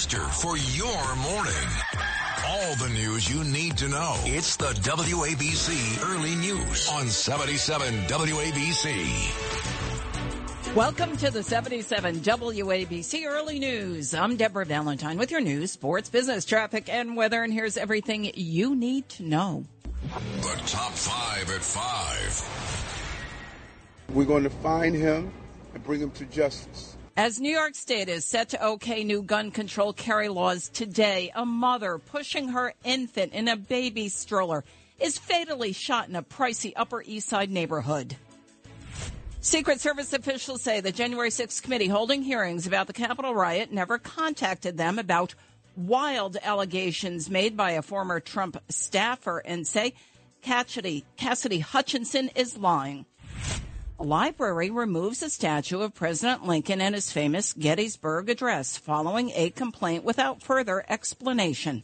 booster for your morning. All the news you need to know. It's the WABC Early News on 77 WABC. Welcome to the 77 WABC Early News. I'm Deborah Valentine with your news, sports, business, traffic, and weather. And here's everything you need to know. The top five at five. We're going to find him and bring him to justice. As New York State is set to okay new gun control carry laws today, a mother pushing her infant in a baby stroller is fatally shot in a pricey Upper East Side neighborhood. Secret Service officials say the January 6th committee holding hearings about the Capitol riot never contacted them about wild allegations made by a former Trump staffer and say Cassidy, Cassidy Hutchinson is lying. Library removes a statue of President Lincoln and his famous Gettysburg Address following a complaint without further explanation.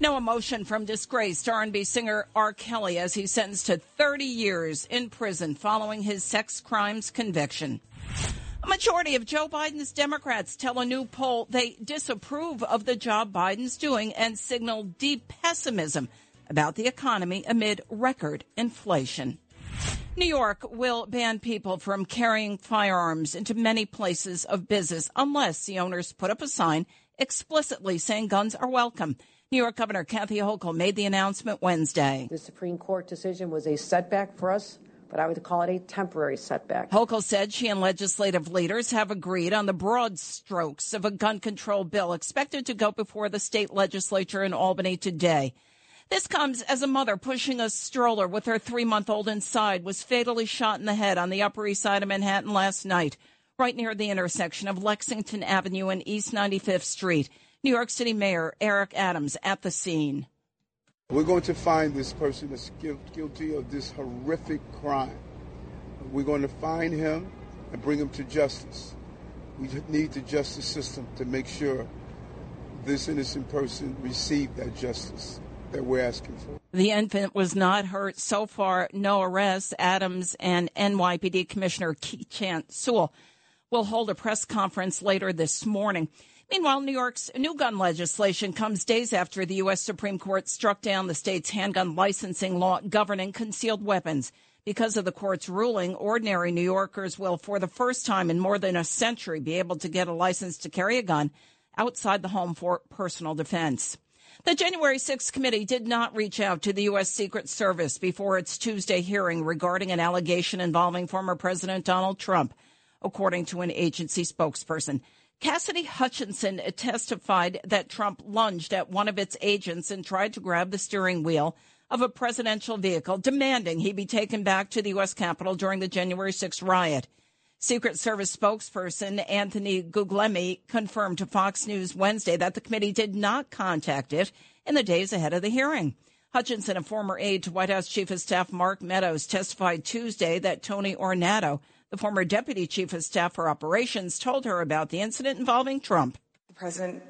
No emotion from disgraced R&B singer R. Kelly as he's sentenced to 30 years in prison following his sex crimes conviction. A majority of Joe Biden's Democrats tell a new poll they disapprove of the job Biden's doing and signal deep pessimism about the economy amid record inflation. New York will ban people from carrying firearms into many places of business unless the owners put up a sign explicitly saying guns are welcome. New York Governor Kathy Hochul made the announcement Wednesday. The Supreme Court decision was a setback for us, but I would call it a temporary setback. Hochul said she and legislative leaders have agreed on the broad strokes of a gun control bill expected to go before the state legislature in Albany today. This comes as a mother pushing a stroller with her three month old inside was fatally shot in the head on the Upper East Side of Manhattan last night, right near the intersection of Lexington Avenue and East 95th Street. New York City Mayor Eric Adams at the scene. We're going to find this person that's guilty of this horrific crime. We're going to find him and bring him to justice. We need the justice system to make sure this innocent person receive that justice that we're asking for. The infant was not hurt so far. No arrests. Adams and NYPD Commissioner Keechant Sewell will hold a press conference later this morning. Meanwhile, New York's new gun legislation comes days after the U.S. Supreme Court struck down the state's handgun licensing law governing concealed weapons. Because of the court's ruling, ordinary New Yorkers will, for the first time in more than a century, be able to get a license to carry a gun outside the home for personal defense. The January 6th committee did not reach out to the U.S. Secret Service before its Tuesday hearing regarding an allegation involving former President Donald Trump, according to an agency spokesperson. Cassidy Hutchinson testified that Trump lunged at one of its agents and tried to grab the steering wheel of a presidential vehicle, demanding he be taken back to the U.S. Capitol during the January 6th riot. Secret Service spokesperson Anthony Guglielmi confirmed to Fox News Wednesday that the committee did not contact it in the days ahead of the hearing. Hutchinson, a former aide to White House Chief of Staff Mark Meadows, testified Tuesday that Tony Ornato, the former deputy chief of staff for operations, told her about the incident involving Trump. The president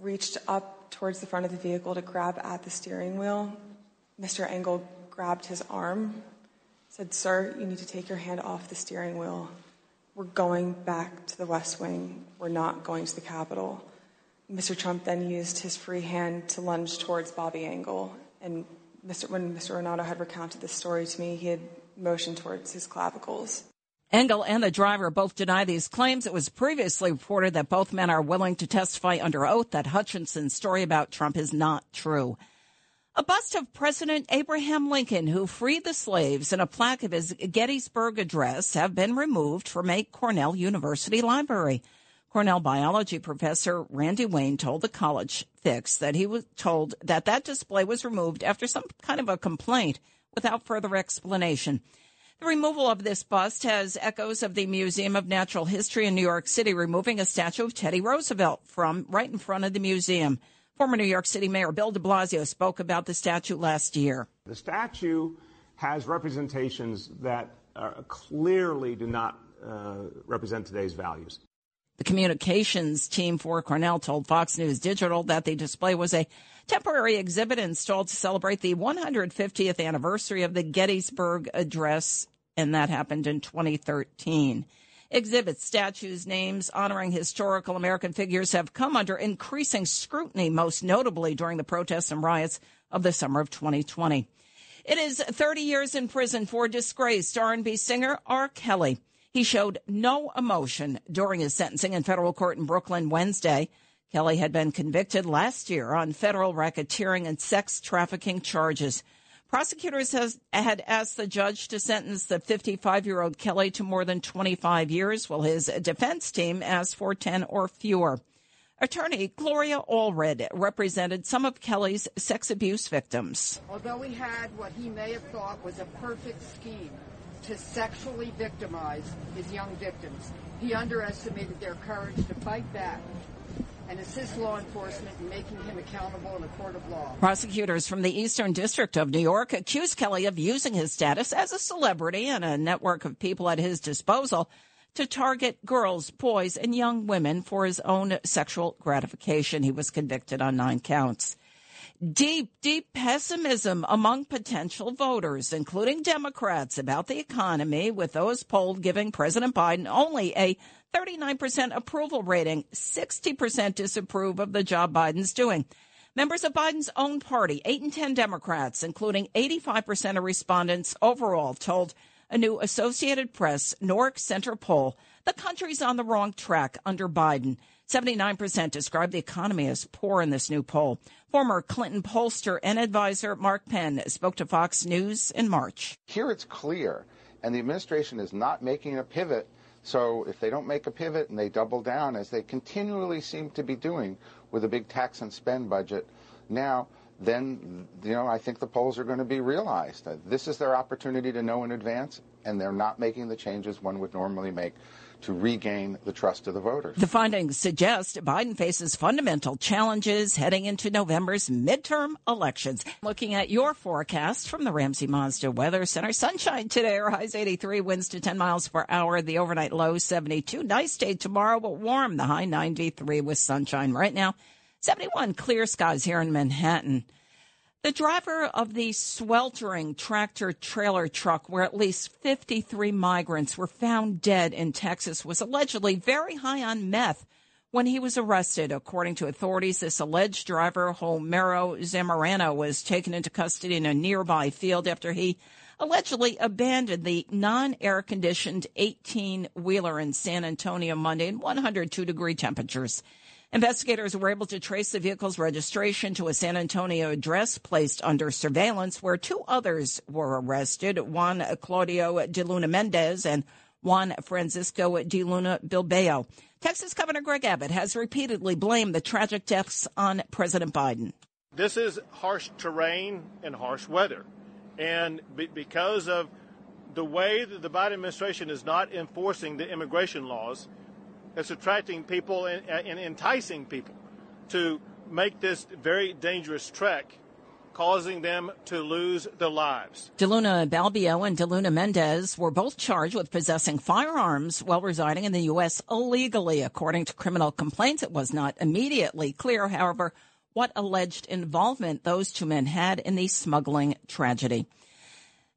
reached up towards the front of the vehicle to grab at the steering wheel. Mr. Engel grabbed his arm, said, Sir, you need to take your hand off the steering wheel. We're going back to the West Wing. We're not going to the Capitol. Mr. Trump then used his free hand to lunge towards Bobby Engel. And Mr. when Mr. Ornato had recounted this story to me, he had motioned towards his clavicles. Engel and the driver both deny these claims. It was previously reported that both men are willing to testify under oath that Hutchinson's story about Trump is not true. A bust of President Abraham Lincoln, who freed the slaves, and a plaque of his Gettysburg Address have been removed from a Cornell University library. Cornell biology professor Randy Wayne told the college fix that he was told that that display was removed after some kind of a complaint without further explanation. The removal of this bust has echoes of the Museum of Natural History in New York City removing a statue of Teddy Roosevelt from right in front of the museum. Former New York City Mayor Bill de Blasio spoke about the statue last year. The statue has representations that clearly do not uh, represent today's values. The communications team for Cornell told Fox News Digital that the display was a temporary exhibit installed to celebrate the 150th anniversary of the Gettysburg Address, and that happened in 2013. Exhibits, statues, names honoring historical American figures have come under increasing scrutiny, most notably during the protests and riots of the summer of 2020. It is 30 years in prison for disgraced R&B singer R. Kelly. He showed no emotion during his sentencing in federal court in Brooklyn Wednesday. Kelly had been convicted last year on federal racketeering and sex trafficking charges. Prosecutors has, had asked the judge to sentence the 55 year old Kelly to more than 25 years, while his defense team asked for 10 or fewer. Attorney Gloria Allred represented some of Kelly's sex abuse victims. Although he had what he may have thought was a perfect scheme to sexually victimize his young victims, he underestimated their courage to fight back and assist law enforcement in making him accountable in a court of law. Prosecutors from the Eastern District of New York accused Kelly of using his status as a celebrity and a network of people at his disposal to target girls, boys, and young women for his own sexual gratification. He was convicted on nine counts. Deep, deep pessimism among potential voters, including Democrats, about the economy, with those polled giving President Biden only a 39% approval rating, 60% disapprove of the job Biden's doing. Members of Biden's own party, 8 and 10 Democrats, including 85% of respondents overall, told a new Associated Press NORC Center poll the country's on the wrong track under Biden. 79% describe the economy as poor in this new poll. Former Clinton pollster and advisor Mark Penn spoke to Fox News in March. Here it's clear, and the administration is not making a pivot so if they don't make a pivot and they double down, as they continually seem to be doing with a big tax and spend budget now, then you know I think the polls are going to be realized. This is their opportunity to know in advance, and they're not making the changes one would normally make to regain the trust of the voters. The findings suggest Biden faces fundamental challenges heading into November's midterm elections. Looking at your forecast from the Ramsey Mazda Weather Center, sunshine today, our highs 83, winds to 10 miles per hour, the overnight low 72. Nice day tomorrow, but warm, the high 93 with sunshine right now. 71 clear skies here in Manhattan. The driver of the sweltering tractor trailer truck where at least 53 migrants were found dead in Texas was allegedly very high on meth when he was arrested. According to authorities, this alleged driver, Homero Zamorano, was taken into custody in a nearby field after he allegedly abandoned the non-air conditioned 18 wheeler in San Antonio Monday in 102 degree temperatures. Investigators were able to trace the vehicle's registration to a San Antonio address placed under surveillance where two others were arrested, Juan Claudio de Luna Mendez and Juan Francisco de Luna Bilbao. Texas Governor Greg Abbott has repeatedly blamed the tragic deaths on President Biden. This is harsh terrain and harsh weather. And because of the way that the Biden administration is not enforcing the immigration laws, that's attracting people and, and enticing people to make this very dangerous trek causing them to lose their lives. DeLuna Bilbao and DeLuna Mendez were both charged with possessing firearms while residing in the U.S. illegally. According to criminal complaints, it was not immediately clear, however, what alleged involvement those two men had in the smuggling tragedy.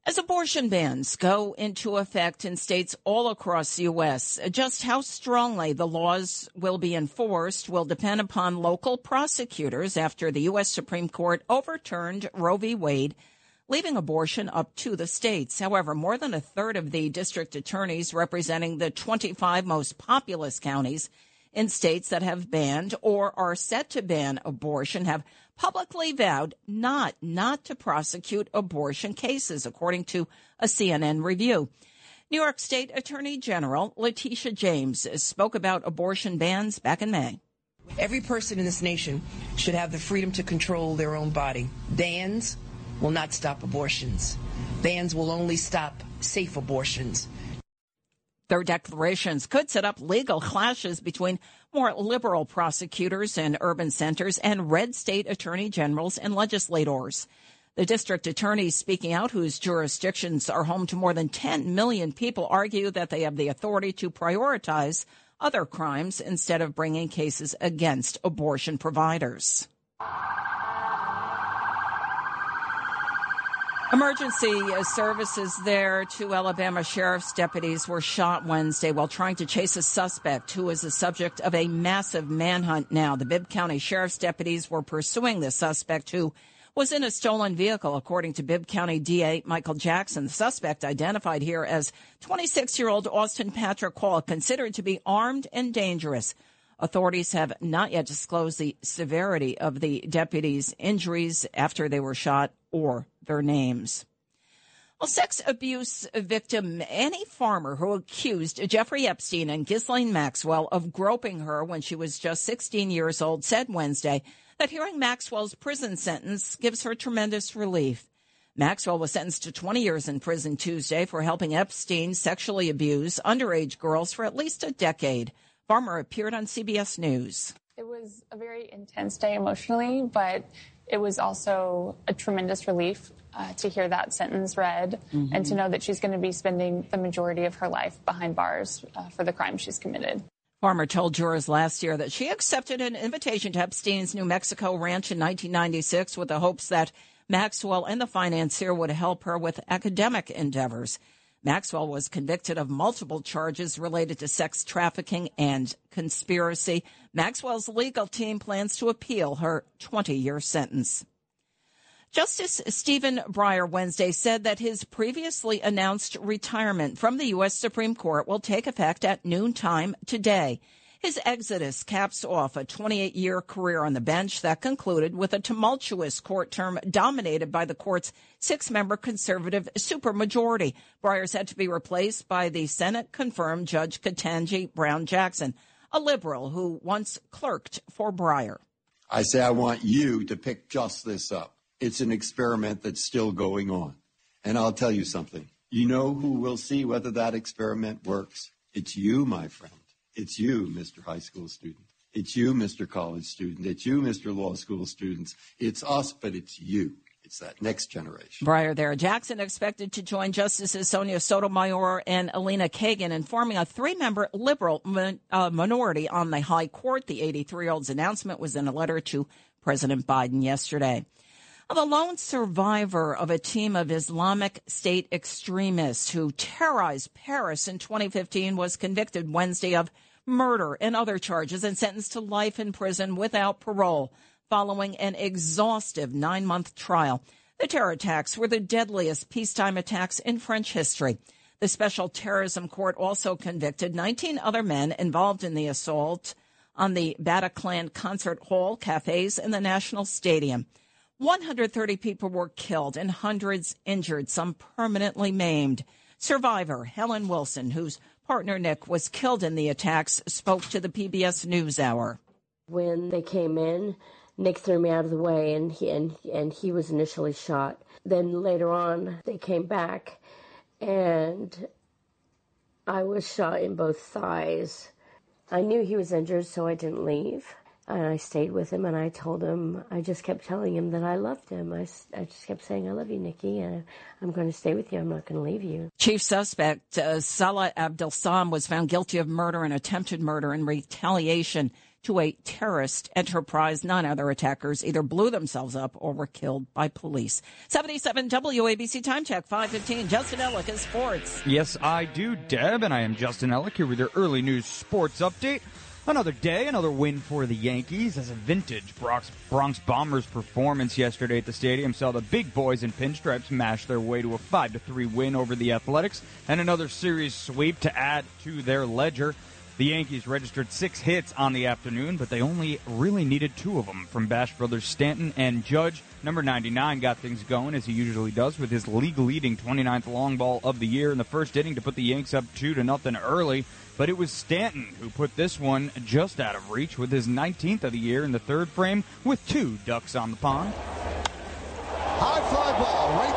As abortion bans go into effect in states all across the U.S., just how strongly the laws will be enforced will depend upon local prosecutors after the U.S. Supreme Court overturned Roe v. Wade, leaving abortion up to the states. However, more than a third of the district attorneys representing the 25 most populous counties in states that have banned or are set to ban abortion have publicly vowed not not to prosecute abortion cases according to a CNN review. New York State Attorney General Letitia James spoke about abortion bans back in May. Every person in this nation should have the freedom to control their own body. Bans will not stop abortions. Bans will only stop safe abortions. Their declarations could set up legal clashes between more liberal prosecutors in urban centers and red state attorney generals and legislators. The district attorneys speaking out, whose jurisdictions are home to more than 10 million people, argue that they have the authority to prioritize other crimes instead of bringing cases against abortion providers. Emergency services there. Two Alabama sheriff's deputies were shot Wednesday while trying to chase a suspect who is the subject of a massive manhunt now. The Bibb County sheriff's deputies were pursuing the suspect who was in a stolen vehicle, according to Bibb County DA Michael Jackson. The suspect identified here as 26 year old Austin Patrick Hall, considered to be armed and dangerous. Authorities have not yet disclosed the severity of the deputies' injuries after they were shot or their names. Well, sex abuse victim Annie Farmer, who accused Jeffrey Epstein and Ghislaine Maxwell of groping her when she was just 16 years old, said Wednesday that hearing Maxwell's prison sentence gives her tremendous relief. Maxwell was sentenced to 20 years in prison Tuesday for helping Epstein sexually abuse underage girls for at least a decade. Farmer appeared on CBS News. It was a very intense day emotionally, but it was also a tremendous relief uh, to hear that sentence read mm-hmm. and to know that she's going to be spending the majority of her life behind bars uh, for the crime she's committed. Farmer told jurors last year that she accepted an invitation to Epstein's New Mexico ranch in 1996 with the hopes that Maxwell and the financier would help her with academic endeavors. Maxwell was convicted of multiple charges related to sex trafficking and conspiracy. Maxwell's legal team plans to appeal her 20 year sentence. Justice Stephen Breyer Wednesday said that his previously announced retirement from the U.S. Supreme Court will take effect at noontime today. His exodus caps off a 28 year career on the bench that concluded with a tumultuous court term dominated by the court's six member conservative supermajority. Breyer said to be replaced by the Senate confirmed Judge Ketanji Brown Jackson, a liberal who once clerked for Breyer. I say I want you to pick just this up. It's an experiment that's still going on. And I'll tell you something. You know who will see whether that experiment works? It's you, my friend. It's you, Mr. High School student. It's you, Mr. College student. It's you, Mr. Law School students. It's us, but it's you. It's that next generation. Breyer there. Jackson expected to join Justices Sonia Sotomayor and Elena Kagan in forming a three member liberal min- uh, minority on the High Court. The 83 year old's announcement was in a letter to President Biden yesterday. The lone survivor of a team of Islamic State extremists who terrorized Paris in 2015 was convicted Wednesday of murder and other charges and sentenced to life in prison without parole following an exhaustive nine month trial. The terror attacks were the deadliest peacetime attacks in French history. The Special Terrorism Court also convicted 19 other men involved in the assault on the Bataclan concert hall, cafes, and the National Stadium. 130 people were killed and hundreds injured, some permanently maimed. Survivor Helen Wilson, whose partner Nick was killed in the attacks, spoke to the PBS NewsHour. When they came in, Nick threw me out of the way, and he and and he was initially shot. Then later on, they came back, and I was shot in both thighs. I knew he was injured, so I didn't leave. And I stayed with him and I told him, I just kept telling him that I loved him. I, I just kept saying, I love you, Nikki, and I'm going to stay with you. I'm not going to leave you. Chief suspect uh, Salah Abdeslam was found guilty of murder and attempted murder in retaliation to a terrorist enterprise. None other attackers either blew themselves up or were killed by police. 77 WABC Time Check 515. Justin Ellick is sports. Yes, I do, Deb, and I am Justin Ellick here with your early news sports update. Another day, another win for the Yankees as a vintage Bronx, Bronx Bombers performance yesterday at the stadium saw the big boys in pinstripes mash their way to a 5 3 win over the Athletics and another series sweep to add to their ledger. The Yankees registered six hits on the afternoon, but they only really needed two of them from Bash brothers Stanton and Judge. Number 99 got things going as he usually does with his league leading 29th long ball of the year in the first inning to put the Yanks up 2 to nothing early. But it was Stanton who put this one just out of reach with his 19th of the year in the third frame with two ducks on the pond. High fly ball,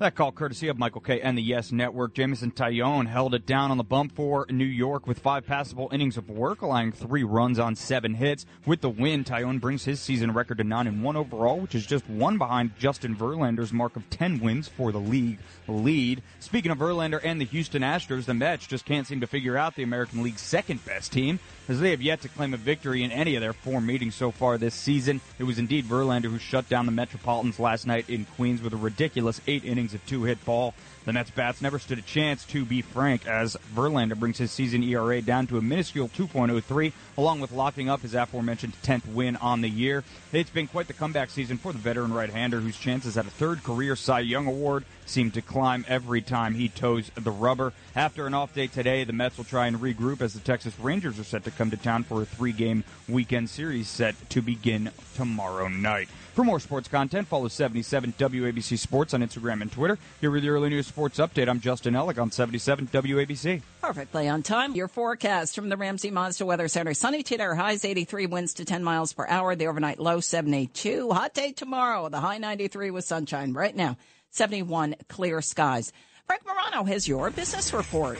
That call courtesy of Michael Kay and the Yes Network. Jameson Taillon held it down on the bump for New York with five passable innings of work, allowing three runs on seven hits. With the win, Taillon brings his season record to nine and one overall, which is just one behind Justin Verlander's mark of ten wins for the league lead. Speaking of Verlander and the Houston Astros, the Mets just can't seem to figure out the American League's second best team, as they have yet to claim a victory in any of their four meetings so far this season. It was indeed Verlander who shut down the Metropolitans last night in Queens with a ridiculous eight innings of two hit ball. The Mets bats never stood a chance, to be frank, as Verlander brings his season ERA down to a minuscule 2.03, along with locking up his aforementioned 10th win on the year. It's been quite the comeback season for the veteran right-hander, whose chances at a third career Cy Young Award seem to climb every time he toes the rubber. After an off day today, the Mets will try and regroup as the Texas Rangers are set to come to town for a three-game weekend series set to begin tomorrow night. For more sports content, follow 77 WABC Sports on Instagram and Twitter. Here with your early news sports update, I'm Justin Ellick on 77 WABC. Perfectly on time. Your forecast from the Ramsey Mazda Weather Center. Sunny today, highs 83, winds to 10 miles per hour. The overnight low 72. Hot day tomorrow. The high 93 with sunshine. Right now, 71 clear skies. Frank Morano has your business report.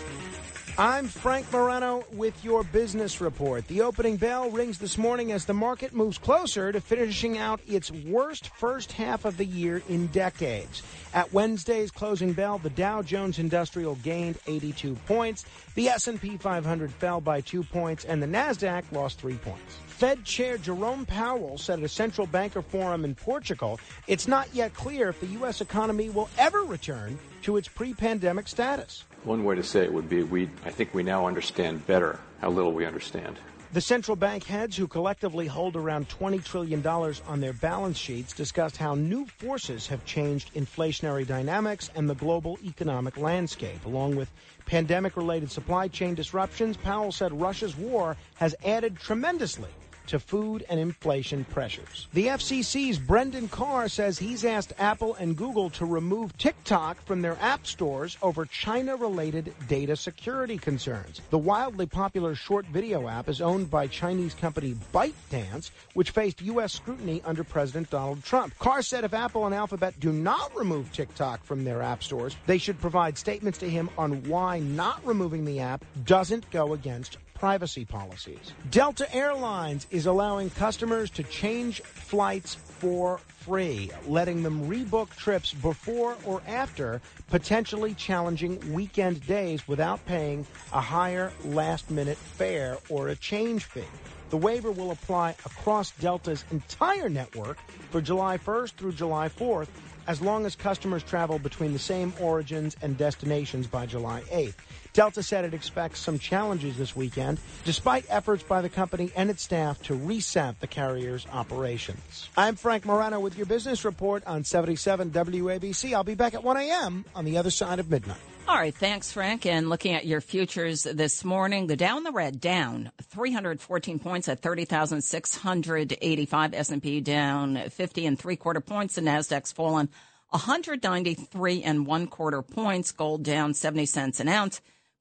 I'm Frank Morano with your business report. The opening bell rings this morning as the market moves closer to finishing out its worst first half of the year in decades. At Wednesday's closing bell, the Dow Jones Industrial gained 82 points, the S&P 500 fell by 2 points, and the Nasdaq lost 3 points. Fed Chair Jerome Powell said at a central banker forum in Portugal, it's not yet clear if the U.S. economy will ever return to its pre-pandemic status. One way to say it would be we I think we now understand better how little we understand. The central bank heads, who collectively hold around $20 trillion on their balance sheets, discussed how new forces have changed inflationary dynamics and the global economic landscape. Along with pandemic related supply chain disruptions, Powell said Russia's war has added tremendously to food and inflation pressures. The FCC's Brendan Carr says he's asked Apple and Google to remove TikTok from their app stores over China related data security concerns. The wildly popular short video app is owned by Chinese company ByteDance, which faced U.S. scrutiny under President Donald Trump. Carr said if Apple and Alphabet do not remove TikTok from their app stores, they should provide statements to him on why not removing the app doesn't go against privacy policies. Delta Airlines is allowing customers to change flights for free, letting them rebook trips before or after potentially challenging weekend days without paying a higher last minute fare or a change fee. The waiver will apply across Delta's entire network for July 1st through July 4th, as long as customers travel between the same origins and destinations by July 8th. Delta said it expects some challenges this weekend, despite efforts by the company and its staff to reset the carrier's operations. I'm Frank Morano with your business report on 77 WABC. I'll be back at 1 a.m. on the other side of midnight. All right, thanks, Frank. And looking at your futures this morning, the Dow and the Red down 314 points at 30,685. S&P down 50 and three quarter points. The Nasdaq's fallen 193 and one quarter points. Gold down 70 cents an ounce.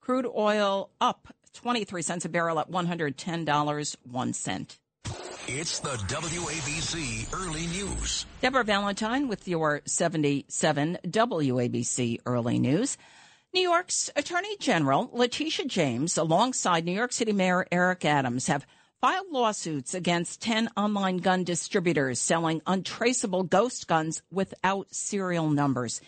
Crude oil up 23 cents a barrel at $110 one cent. It's the WABC Early News. Deborah Valentine with your 77 WABC Early News. New York's Attorney General Letitia James, alongside New York City Mayor Eric Adams, have filed lawsuits against 10 online gun distributors selling untraceable ghost guns without serial numbers.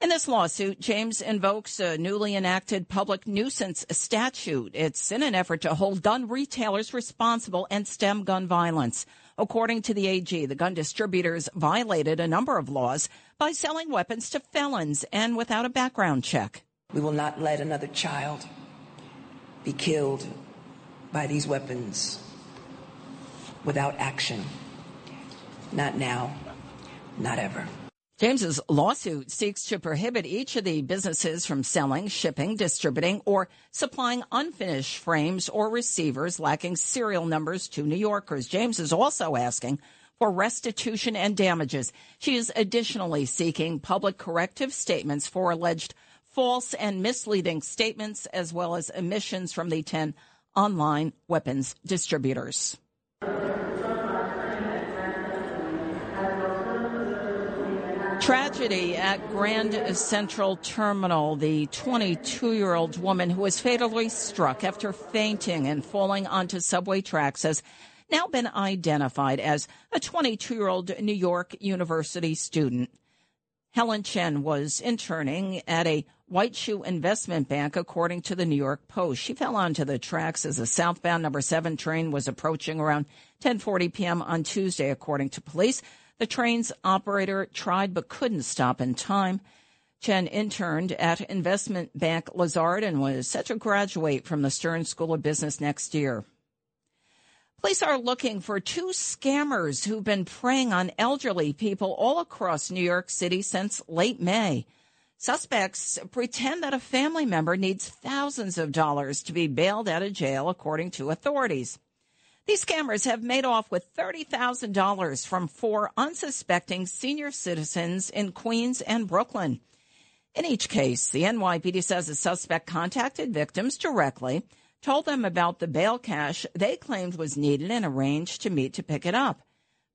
In this lawsuit, James invokes a newly enacted public nuisance statute. It's in an effort to hold gun retailers responsible and stem gun violence. According to the AG, the gun distributors violated a number of laws by selling weapons to felons and without a background check. We will not let another child be killed by these weapons without action. Not now, not ever. James's lawsuit seeks to prohibit each of the businesses from selling, shipping, distributing, or supplying unfinished frames or receivers lacking serial numbers to New Yorkers. James is also asking for restitution and damages. She is additionally seeking public corrective statements for alleged false and misleading statements as well as emissions from the 10 online weapons distributors. Tragedy at Grand Central Terminal. The 22 year old woman who was fatally struck after fainting and falling onto subway tracks has now been identified as a 22 year old New York University student. Helen Chen was interning at a White Shoe Investment Bank, according to the New York Post. She fell onto the tracks as a southbound number seven train was approaching around 10:40 p.m. on Tuesday, according to police. The train's operator tried but couldn't stop in time. Chen interned at investment bank Lazard and was set to graduate from the Stern School of Business next year. Police are looking for two scammers who've been preying on elderly people all across New York City since late May. Suspects pretend that a family member needs thousands of dollars to be bailed out of jail, according to authorities. These scammers have made off with $30,000 from four unsuspecting senior citizens in Queens and Brooklyn. In each case, the NYPD says the suspect contacted victims directly told them about the bail cash they claimed was needed and arranged to meet to pick it up.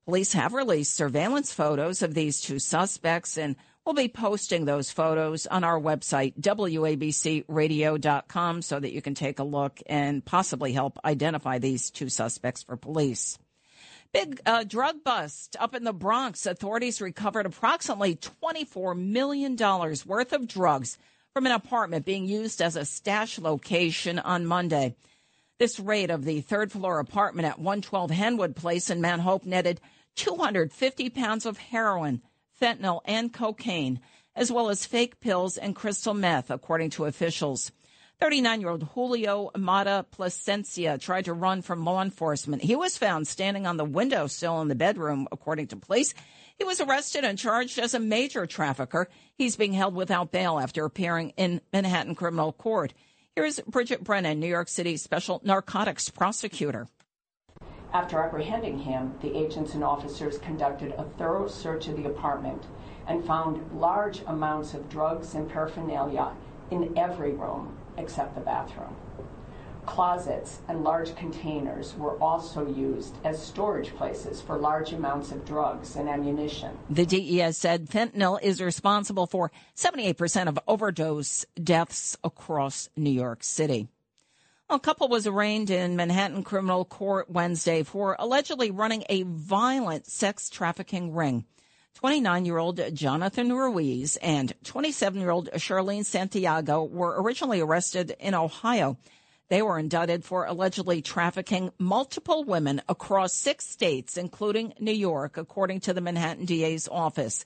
Police have released surveillance photos of these two suspects and will be posting those photos on our website, WABCRadio.com, so that you can take a look and possibly help identify these two suspects for police. Big uh, drug bust up in the Bronx. Authorities recovered approximately $24 million worth of drugs from an apartment being used as a stash location on Monday. This raid of the third floor apartment at 112 Henwood Place in Mount Hope netted 250 pounds of heroin, fentanyl, and cocaine, as well as fake pills and crystal meth, according to officials. 39 year old Julio Mata Plasencia tried to run from law enforcement. He was found standing on the windowsill in the bedroom, according to police. He was arrested and charged as a major trafficker. He's being held without bail after appearing in Manhattan criminal court. Here's Bridget Brennan, New York City special narcotics prosecutor. After apprehending him, the agents and officers conducted a thorough search of the apartment and found large amounts of drugs and paraphernalia in every room except the bathroom. Closets and large containers were also used as storage places for large amounts of drugs and ammunition. The DEA said fentanyl is responsible for 78% of overdose deaths across New York City. A couple was arraigned in Manhattan criminal court Wednesday for allegedly running a violent sex trafficking ring. 29 year old Jonathan Ruiz and 27 year old Charlene Santiago were originally arrested in Ohio they were indicted for allegedly trafficking multiple women across six states, including New York, according to the Manhattan DA's office.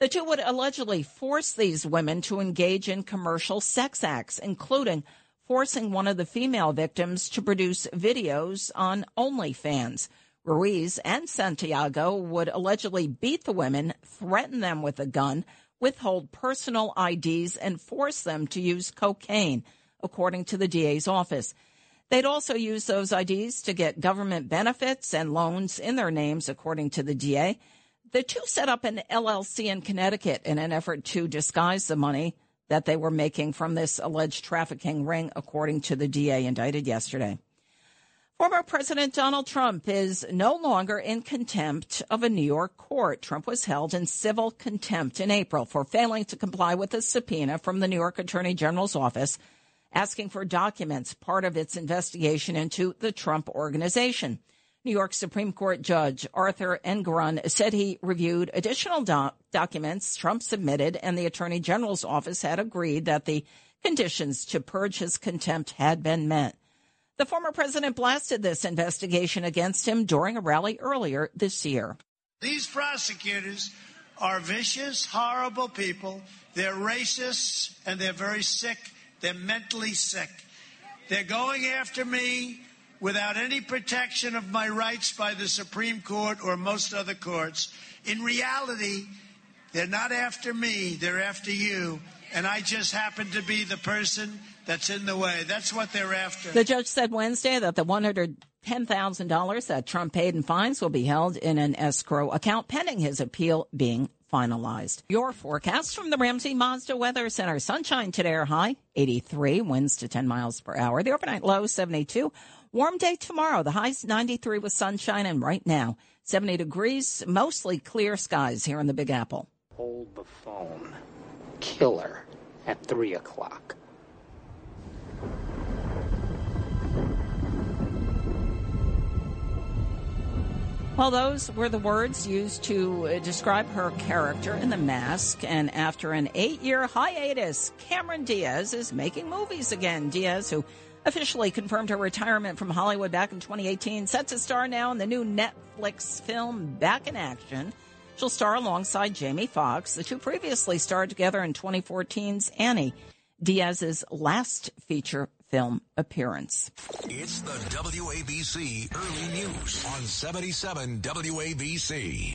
The two would allegedly force these women to engage in commercial sex acts, including forcing one of the female victims to produce videos on OnlyFans. Ruiz and Santiago would allegedly beat the women, threaten them with a gun, withhold personal IDs, and force them to use cocaine according to the DA's office. They'd also use those IDs to get government benefits and loans in their names, according to the DA. The two set up an LLC in Connecticut in an effort to disguise the money that they were making from this alleged trafficking ring, according to the DA indicted yesterday. Former President Donald Trump is no longer in contempt of a New York court. Trump was held in civil contempt in April for failing to comply with a subpoena from the New York Attorney General's office asking for documents, part of its investigation into the Trump organization. New York Supreme Court Judge Arthur Engoron said he reviewed additional doc- documents Trump submitted, and the Attorney General's office had agreed that the conditions to purge his contempt had been met. The former president blasted this investigation against him during a rally earlier this year. These prosecutors are vicious, horrible people. They're racists and they're very sick they're mentally sick. They're going after me without any protection of my rights by the Supreme Court or most other courts. In reality, they're not after me, they're after you. And I just happen to be the person that's in the way. That's what they're after. The judge said Wednesday that the $110,000 that Trump paid in fines will be held in an escrow account pending his appeal being finalized. Your forecast from the Ramsey Mazda Weather Center. Sunshine today are high 83, winds to 10 miles per hour. The overnight low 72. Warm day tomorrow. The high's 93 with sunshine and right now 70 degrees, mostly clear skies here in the Big Apple. Hold the phone. Killer at 3 o'clock. Well, those were the words used to uh, describe her character in The Mask. And after an eight year hiatus, Cameron Diaz is making movies again. Diaz, who officially confirmed her retirement from Hollywood back in 2018, set to star now in the new Netflix film Back in Action. She'll star alongside Jamie Foxx. The two previously starred together in 2014's Annie, Diaz's last feature film appearance. It's the WABC Early News on 77 WABC.